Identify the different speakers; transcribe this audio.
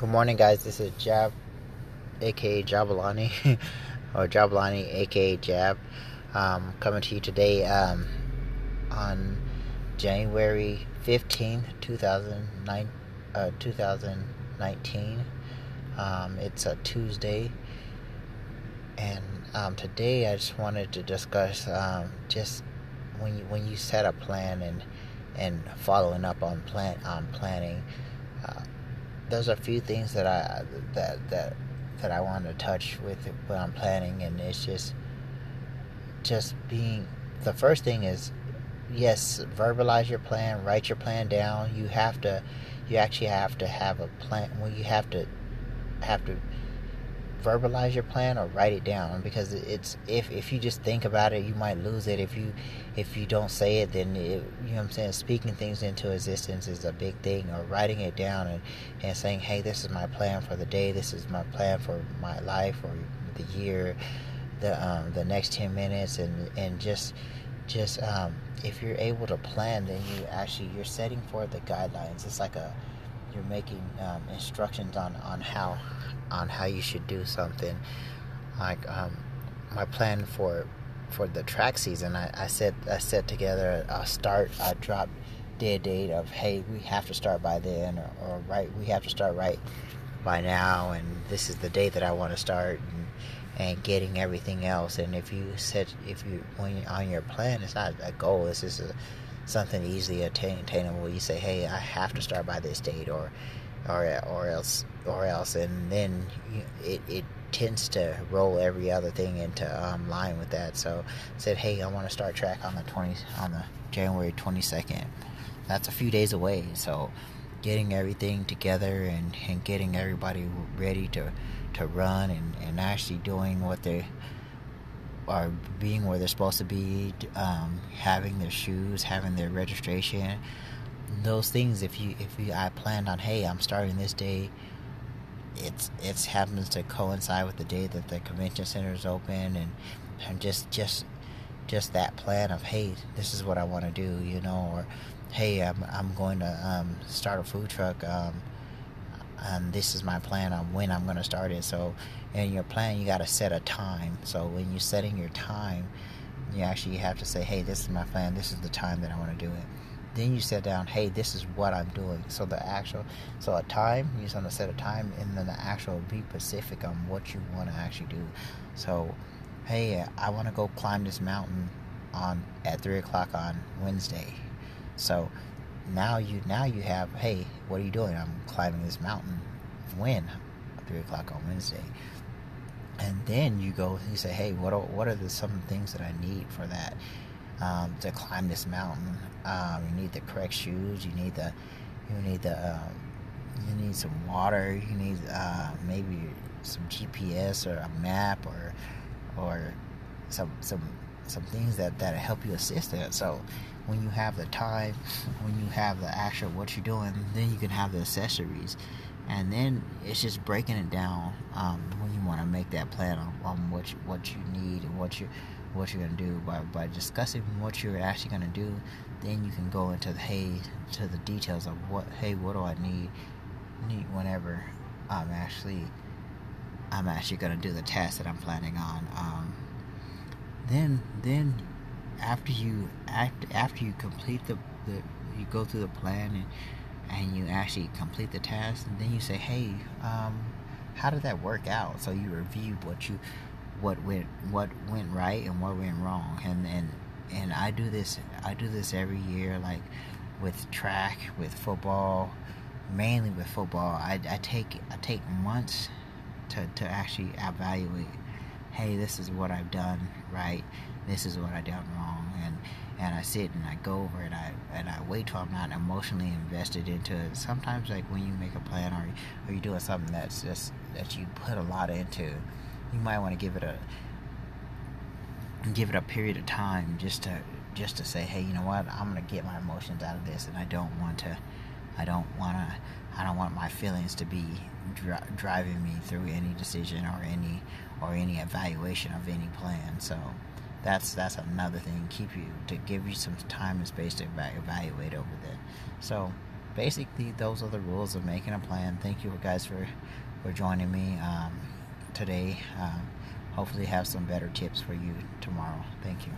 Speaker 1: Good morning, guys. This is Jab, aka Jabalani, or Jabalani, aka Jab, um, coming to you today um, on January 15th, 2009, uh, 2019. Um, it's a Tuesday, and um, today I just wanted to discuss um, just when you when you set a plan and and following up on plan on planning. Uh, there's a few things that I that that that I want to touch with when I'm planning, and it's just just being the first thing is yes, verbalize your plan, write your plan down. You have to, you actually have to have a plan. Well, you have to have to verbalize your plan or write it down because it's if if you just think about it you might lose it. If you if you don't say it then it, you know what I'm saying speaking things into existence is a big thing or writing it down and, and saying hey this is my plan for the day. This is my plan for my life or the year the um, the next 10 minutes. And and just just um, if you're able to plan then you actually you're setting for the guidelines. It's like a you're making um, instructions on on how on how you should do something. Like um, my plan for for the track season, I, I set I set together a start, a drop dead date of hey, we have to start by then, or, or right, we have to start right by now, and this is the day that I want to start. And, and getting everything else. And if you set, if you when on your plan, it's not a goal. It's just a, something easily attainable. You say, hey, I have to start by this date, or or or else or else, and then it it tends to roll every other thing into um, line with that. So said, hey, I want to start track on the twenty on the January twenty second. That's a few days away. So getting everything together and, and getting everybody ready to to run and, and actually doing what they are being where they're supposed to be, um, having their shoes, having their registration, those things. If you if you I planned on, hey, I'm starting this day. It's it happens to coincide with the day that the convention center is open, and and just just just that plan of hey, this is what I want to do, you know, or hey, I'm I'm going to um, start a food truck. Um, and this is my plan on when I'm going to start it. So, in your plan, you got to set a time. So, when you're setting your time, you actually have to say, hey, this is my plan. This is the time that I want to do it. Then you set down, hey, this is what I'm doing. So the actual, so a time, you just want to set a time, and then the actual be specific on what you want to actually do. So, hey, I want to go climb this mountain on at three o'clock on Wednesday. So now you now you have, hey, what are you doing? I'm climbing this mountain. When? Three o'clock on Wednesday. And then you go, you say, hey, what are, what are the some things that I need for that? um, to climb this mountain. Um, you need the correct shoes. You need the you need the um, you need some water. You need uh, maybe some GPS or a map or or some some some things that that help you assist it. So when you have the time, when you have the actual what you're doing, then you can have the accessories, and then it's just breaking it down um, when you want to make that plan on, on what you, what you need and what you what you're gonna do by by discussing what you're actually gonna do. Then you can go into the hey to the details of what hey what do I need need whenever I'm actually I'm actually gonna do the task that I'm planning on. Um, then then after you act after you complete the, the you go through the plan and and you actually complete the task and then you say hey um, how did that work out? So you review what you what went what went right and what went wrong. And and and I do this I do this every year like with track with football mainly with football. I, I take I take months to, to actually evaluate hey this is what I've done right? This is what I've done wrong. And and I sit and I go over it. I and I wait till I'm not emotionally invested into it. Sometimes like when you make a plan or, or you're doing something that's just that you put a lot into you might want to give it a give it a period of time just to just to say hey you know what? I'm to get my emotions out of this and i don't want to i don't want to i don't want my feelings to be dri- driving me through any decision or any or any evaluation of any plan so that's that's another thing keep you to give you some time and space to evaluate over that so basically, those are the rules of making a plan. Thank you guys for for joining me um, today. Um, hopefully, have some better tips for you tomorrow. Thank you.